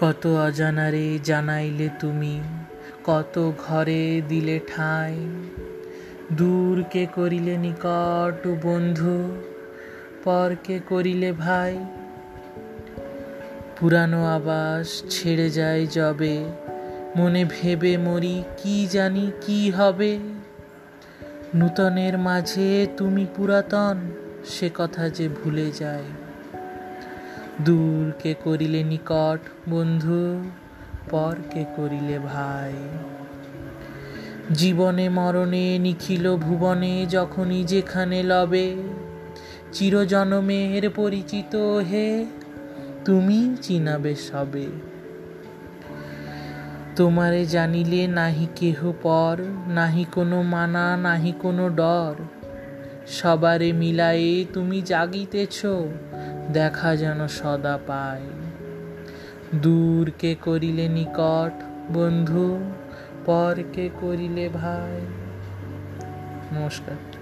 কত অজানারে জানাইলে তুমি, কত ঘরে দিলে ঠাঁই। দূরকে করিলে নিকট বন্ধু পরকে করিলে ভাই। পুরানো আবাস ছেড়ে যায় যবে, মনে ভেবে মরি কি জানি কি হবে। নূতনের মাঝে তুমি পুরাতন, সে কথা যে ভুলে যায়। দূরকে করিলে নিকট, বন্ধু পরকে করিলে ভাই। জীবনে মরণে নিখিল ভুবনে, যখনই যেখানে লবে, চিরজনমের পরিচিত হে, তুমি চিনাবে সবে। তোমারে জানিলে নাহি কেহ পর, নাহি কোনো মানা, নাহি কোনো ডর। সবারে মিলায়ে তুমি জাগিতেছ দেখা যেন সদা পায়। দূরকে করিলে নিকট বন্ধু পরকে করিলে ভাই। নমস্কার।